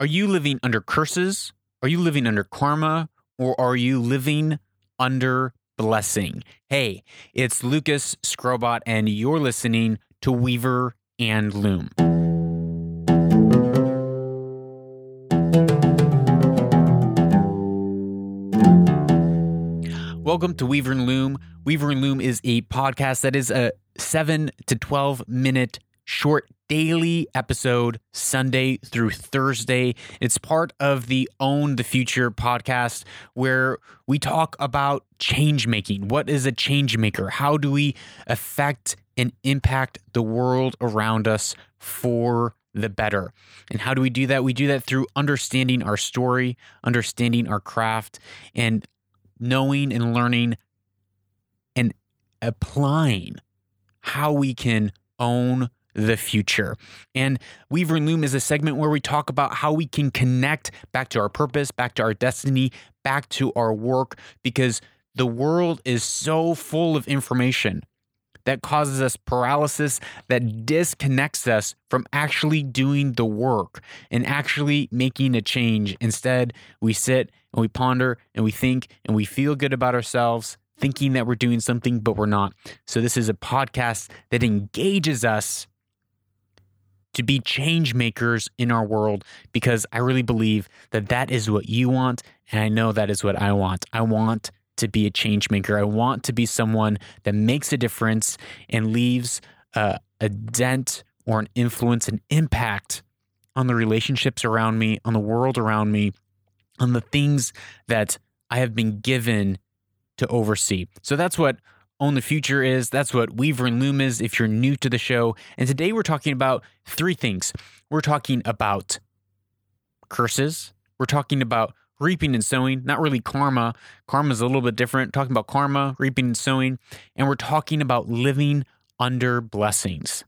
Are you living under curses? Are you living under karma? Or are you living under blessing? Hey, it's Lucas Skrobot, and you're listening to Weaver and Loom. Welcome to Weaver and Loom. Weaver and Loom is a podcast that is a 7 to 12 minute short daily episode Sunday through Thursday. It's part of the Own the Future podcast where we talk about change making. What is a change maker? How do we affect and impact the world around us for the better? And how do we do that? We do that through understanding our story, understanding our craft, and knowing and learning and applying how we can own the future. And Weaver and Loom is a segment where we talk about how we can connect back to our purpose, back to our destiny, back to our work, because the world is so full of information that causes us paralysis, that disconnects us from actually doing the work and actually making a change. Instead, we sit and we ponder and we think and we feel good about ourselves, thinking that we're doing something, but we're not. So, this is a podcast that engages us to be change makers in our world because I really believe that that is what you want. And I know that is what I want. I want to be a change maker. I want to be someone that makes a difference and leaves uh, a dent or an influence, an impact on the relationships around me, on the world around me, on the things that I have been given to oversee. So that's what Own the Future is. That's what Weaver and Loom is if you're new to the show. And today we're talking about three things. We're talking about curses, we're talking about reaping and sowing, not really karma. Karma is a little bit different. Talking about karma, reaping and sowing, and we're talking about living under blessings.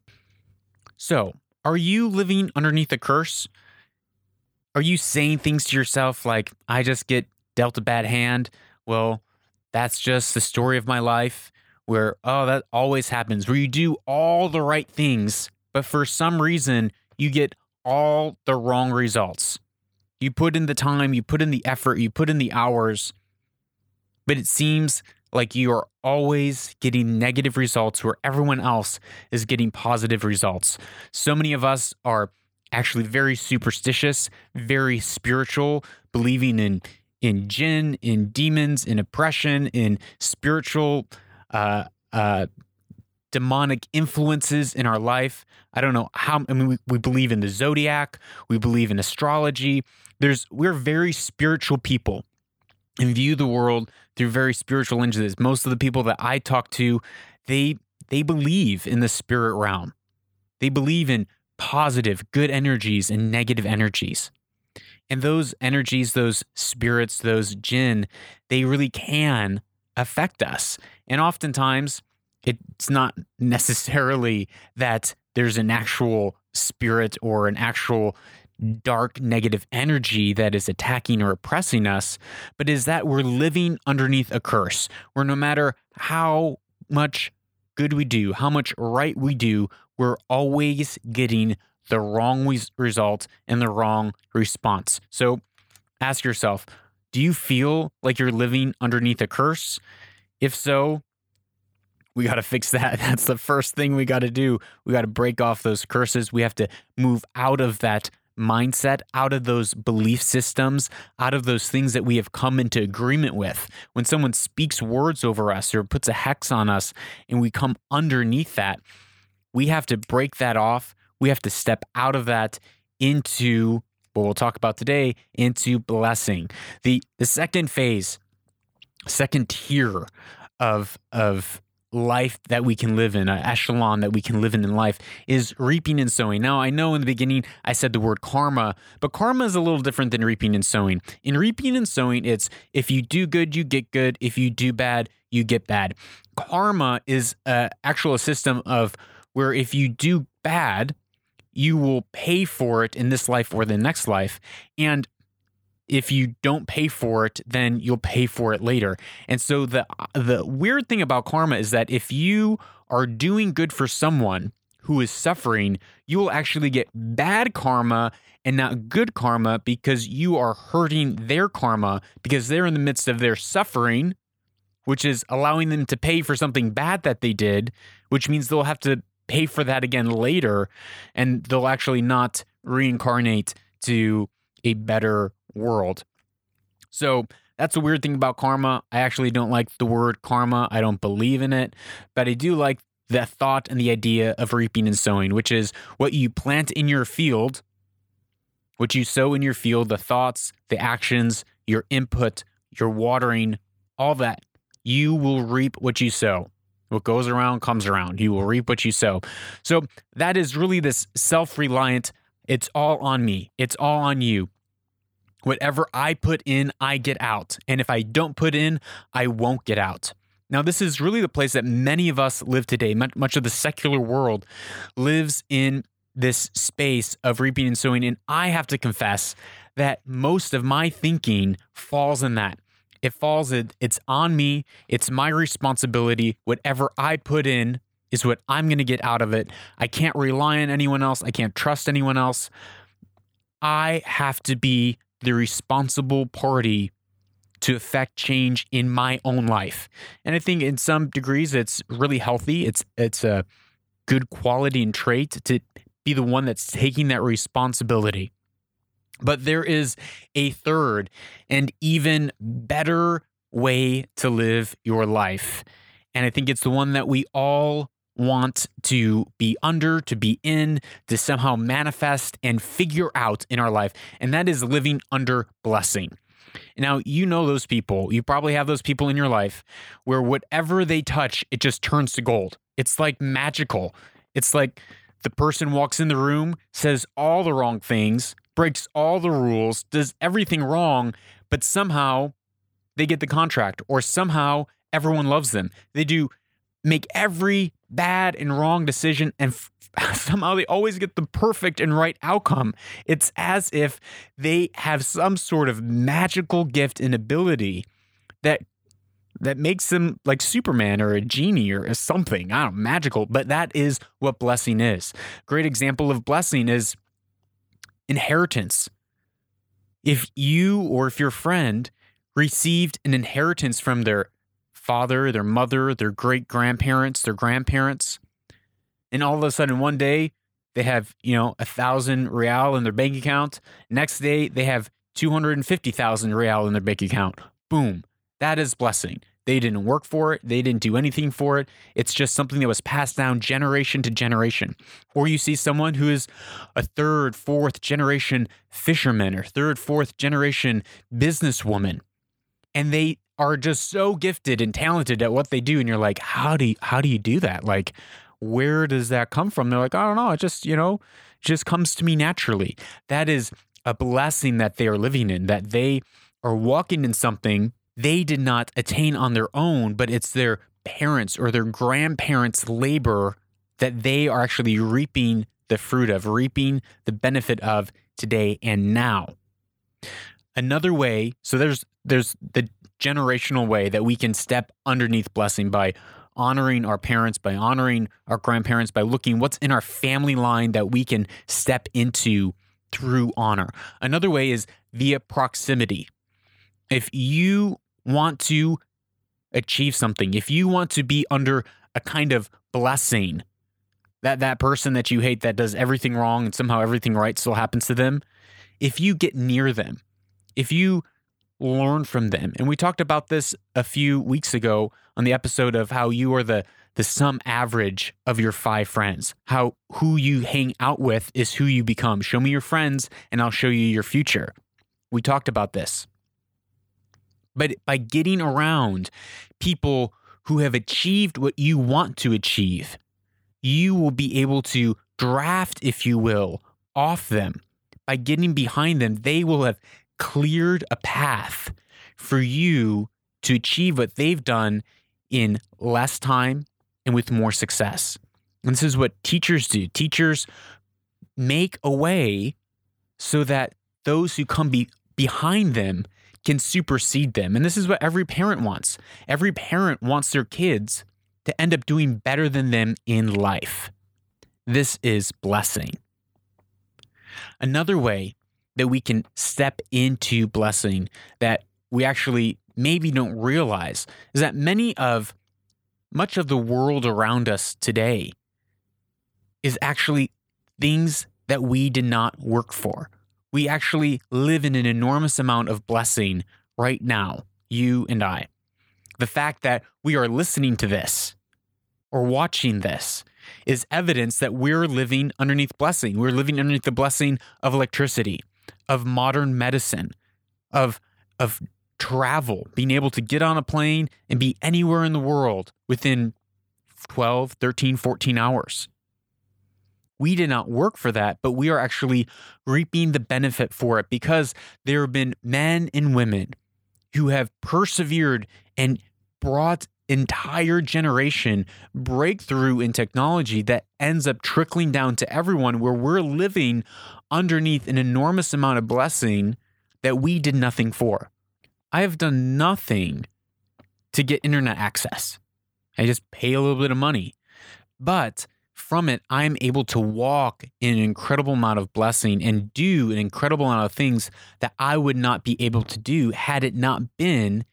So, are you living underneath a curse? Are you saying things to yourself like, I just get dealt a bad hand? Well, that's just the story of my life where, oh, that always happens, where you do all the right things, but for some reason, you get all the wrong results. You put in the time, you put in the effort, you put in the hours, but it seems like you are always getting negative results where everyone else is getting positive results. So many of us are actually very superstitious, very spiritual, believing in in jinn, in demons, in oppression, in spiritual uh, uh, demonic influences in our life. I don't know how, I mean, we, we believe in the zodiac, we believe in astrology. There's, we're very spiritual people and view the world through very spiritual lenses. Most of the people that I talk to, they, they believe in the spirit realm. They believe in positive, good energies and negative energies. And those energies, those spirits, those jinn, they really can affect us. And oftentimes, it's not necessarily that there's an actual spirit or an actual dark negative energy that is attacking or oppressing us, but is that we're living underneath a curse where no matter how much good we do, how much right we do, we're always getting the wrong result and the wrong response. So ask yourself, do you feel like you're living underneath a curse? If so, we got to fix that. That's the first thing we got to do. We got to break off those curses. We have to move out of that mindset, out of those belief systems, out of those things that we have come into agreement with. When someone speaks words over us or puts a hex on us and we come underneath that, we have to break that off. We have to step out of that into what we'll talk about today into blessing. The the second phase, second tier of of life that we can live in, an echelon that we can live in in life is reaping and sowing. Now, I know in the beginning I said the word karma, but karma is a little different than reaping and sowing. In reaping and sowing, it's if you do good, you get good. If you do bad, you get bad. Karma is a actual system of where if you do bad, you will pay for it in this life or the next life. And if you don't pay for it, then you'll pay for it later. And so the the weird thing about karma is that if you are doing good for someone who is suffering, you will actually get bad karma and not good karma because you are hurting their karma because they're in the midst of their suffering, which is allowing them to pay for something bad that they did, which means they'll have to pay for that again later and they'll actually not reincarnate to a better world. So that's a weird thing about karma. I actually don't like the word karma. I don't believe in it, but I do like the thought and the idea of reaping and sowing, which is what you plant in your field, what you sow in your field, the thoughts, the actions, your input, your watering, all that. You will reap what you sow. What goes around comes around. You will reap what you sow. So that is really this self reliant, it's all on me, it's all on you. Whatever I put in, I get out. And if I don't put in, I won't get out. Now, this is really the place that many of us live today. Much of the secular world lives in this space of reaping and sowing. And I have to confess that most of my thinking falls in that. It falls, it's on me. It's my responsibility. Whatever I put in is what I'm going to get out of it. I can't rely on anyone else. I can't trust anyone else. I have to be the responsible party to affect change in my own life. And I think in some degrees it's really healthy. It's it's a good quality and trait to be the one that's taking that responsibility. But there is a third and even better way to live your life. And I think it's the one that we all want to be under, to be in, to somehow manifest and figure out in our life. And that is living under blessing. Now, you know those people. You probably have those people in your life where whatever they touch, it just turns to gold. It's like magical. It's like the person walks in the room, says all the wrong things, breaks all the rules, does everything wrong, but somehow they get the contract or somehow everyone loves them. They do make every bad and wrong decision and f- somehow they always get the perfect and right outcome. It's as if they have some sort of magical gift and ability that that makes them like Superman or a genie or something. I don't know, magical, but that is what blessing is. Great example of blessing is inheritance. If you or if your friend received an inheritance from their father, their mother, their great grandparents, their grandparents, and all of a sudden one day they have, you know, a thousand real in their bank account. Next day they have 250,000 real in their bank account. Boom. That is blessing. They didn't work for it. They didn't do anything for it. It's just something that was passed down generation to generation. Or you see someone who is a third, fourth generation fisherman or third, fourth generation businesswoman. And they are just so gifted and talented at what they do. And you're like, how do you, how do you do that? Like, where does that come from? They're like, I don't know. It just, you know, just comes to me naturally. That is a blessing that they are living in, that they are walking in something they did not attain on their own, but it's their parents or their grandparents' labor that they are actually reaping the fruit of, reaping the benefit of today and now. Another way, so there's there's the generational way that we can step underneath blessing by honoring our parents, by honoring our grandparents, by looking what's in our family line that we can step into through honor. Another way is via proximity. If you want to achieve something, if you want to be under a kind of blessing, that that person that you hate that does everything wrong and somehow everything right still happens to them, if you get near them, if you learn from them. And we talked about this a few weeks ago on the episode of how you are the the sum average of your five friends. How who you hang out with is who you become. Show me your friends and I'll show you your future. We talked about this. But by getting around people who have achieved what you want to achieve, you will be able to draft, if you will, off them. By getting behind them, they will have cleared a path for you to achieve what they've done in less time and with more success. And this is what teachers do. Teachers make a way so that those who come be behind them can supersede them. And this is what every parent wants. Every parent wants their kids to end up doing better than them in life. This is blessing. Another way that we can step into blessing that we actually maybe don't realize is that many of much of the world around us today is actually things that we did not work for. We actually live in an enormous amount of blessing right now, you and I. The fact that we are listening to this or watching this is evidence that we're living underneath blessing. We're living underneath the blessing of electricity, of modern medicine, of of travel, being able to get on a plane and be anywhere in the world within 12, 13, 14 hours. We did not work for that, but we are actually reaping the benefit for it because there have been men and women who have persevered and brought entire generation breakthrough in technology that ends up trickling down to everyone where we're living underneath an enormous amount of blessing that we did nothing for. I have done nothing to get internet access. I just pay a little bit of money. But from it, I'm able to walk in an incredible amount of blessing and do an incredible amount of things that I would not be able to do had it not been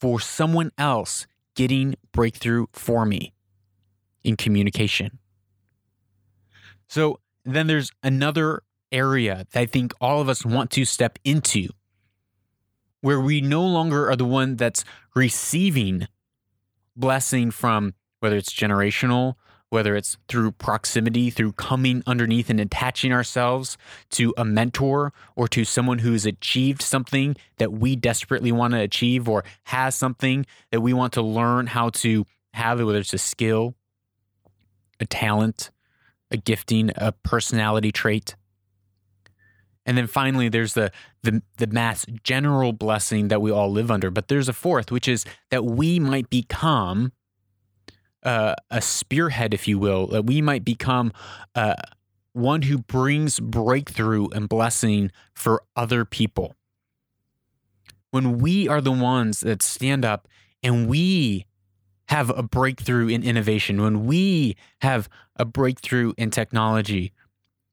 for someone else getting breakthrough for me in communication. So then there's another area that I think all of us want to step into where we no longer are the one that's receiving blessing from whether it's generational, whether it's through proximity, through coming underneath and attaching ourselves to a mentor or to someone who's achieved something that we desperately want to achieve or has something that we want to learn how to have, whether it's a skill, a talent, a gifting, a personality trait. And then finally, there's the, the the mass general blessing that we all live under. But there's a fourth, which is that we might become uh, a spearhead, if you will, that we might become uh, one who brings breakthrough and blessing for other people. When we are the ones that stand up and we have a breakthrough in innovation, when we have a breakthrough in technology,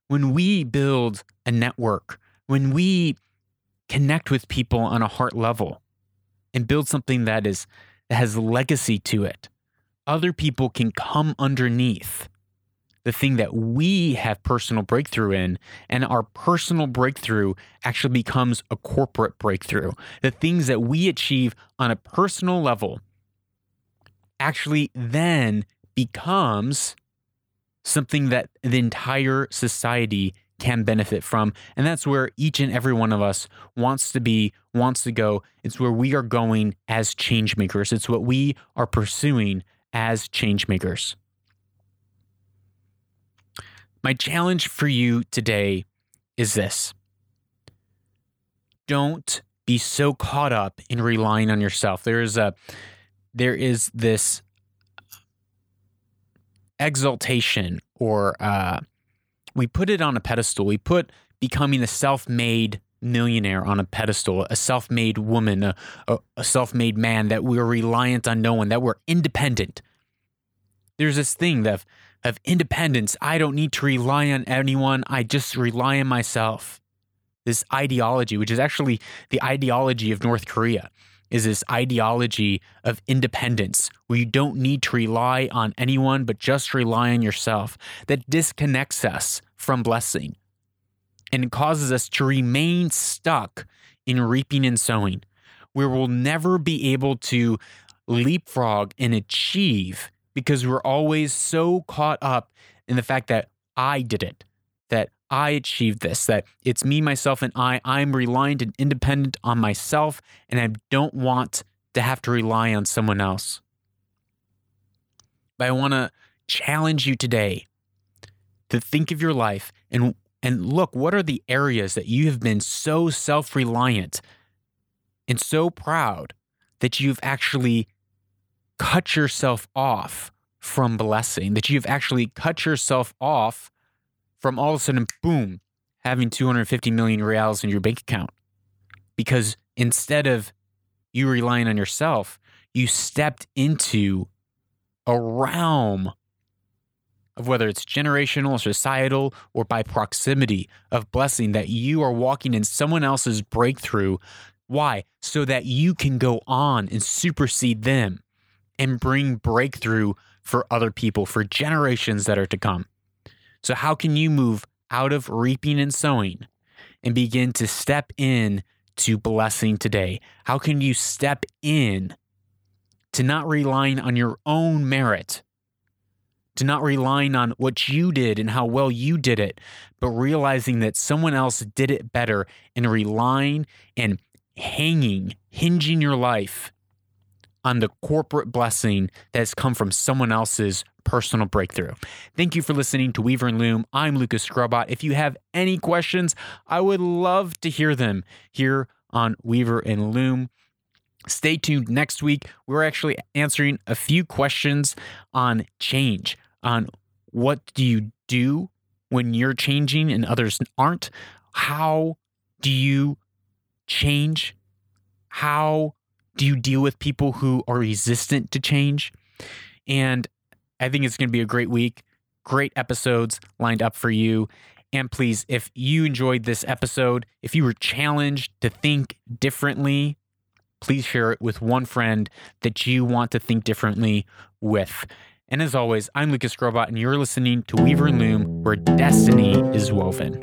when we build a network, when we connect with people on a heart level and build something that is that has legacy to it, other people can come underneath the thing that we have personal breakthrough in, and our personal breakthrough actually becomes a corporate breakthrough. The things that we achieve on a personal level actually then becomes something that the entire society can benefit from. And that's where each and every one of us wants to be, wants to go. It's where we are going as change makers. It's what we are pursuing as changemakers. My challenge for you today is this don't be so caught up in relying on yourself. There is a there is this exaltation or uh, we put it on a pedestal. We put becoming a self-made millionaire on a pedestal, a self-made woman, a, a, a self-made man that we're reliant on no one, that we're independent. There's this thing of, of independence. I don't need to rely on anyone. I just rely on myself. This ideology, which is actually the ideology of North Korea, is this ideology of independence where you don't need to rely on anyone but just rely on yourself that disconnects us from blessing and causes us to remain stuck in reaping and sowing, where we'll never be able to leapfrog and achieve because we're always so caught up in the fact that I did it, that I achieved this, that it's me, myself, and I. I'm reliant and independent on myself, and I don't want to have to rely on someone else. But I want to challenge you today to think of your life and and look what are the areas that you have been so self-reliant and so proud that you've actually cut yourself off from blessing that you've actually cut yourself off from all of a sudden, boom, having 250 million reals in your bank account. Because instead of you relying on yourself, you stepped into a realm of whether it's generational, societal, or by proximity of blessing that you are walking in someone else's breakthrough. Why? So that you can go on and supersede them and bring breakthrough for other people for generations that are to come. So, how can you move out of reaping and sowing and begin to step in to blessing today? How can you step in to not relying on your own merit, to not relying on what you did and how well you did it, but realizing that someone else did it better and relying and hanging, hinging your life on the corporate blessing that has come from someone else's personal breakthrough. Thank you for listening to Weaver and Loom. I'm Lucas Skrobot. If you have any questions, I would love to hear them here on Weaver and Loom. Stay tuned next week. We're actually answering a few questions on change, on what do you do when you're changing and others aren't? How do you change? How do you deal with people who are resistant to change? And I think it's going to be a great week. Great episodes lined up for you. And please, if you enjoyed this episode, if you were challenged to think differently, please share it with one friend that you want to think differently with. And as always, I'm Lucas Skrobot, and you're listening to Weaver and Loom, where destiny is woven.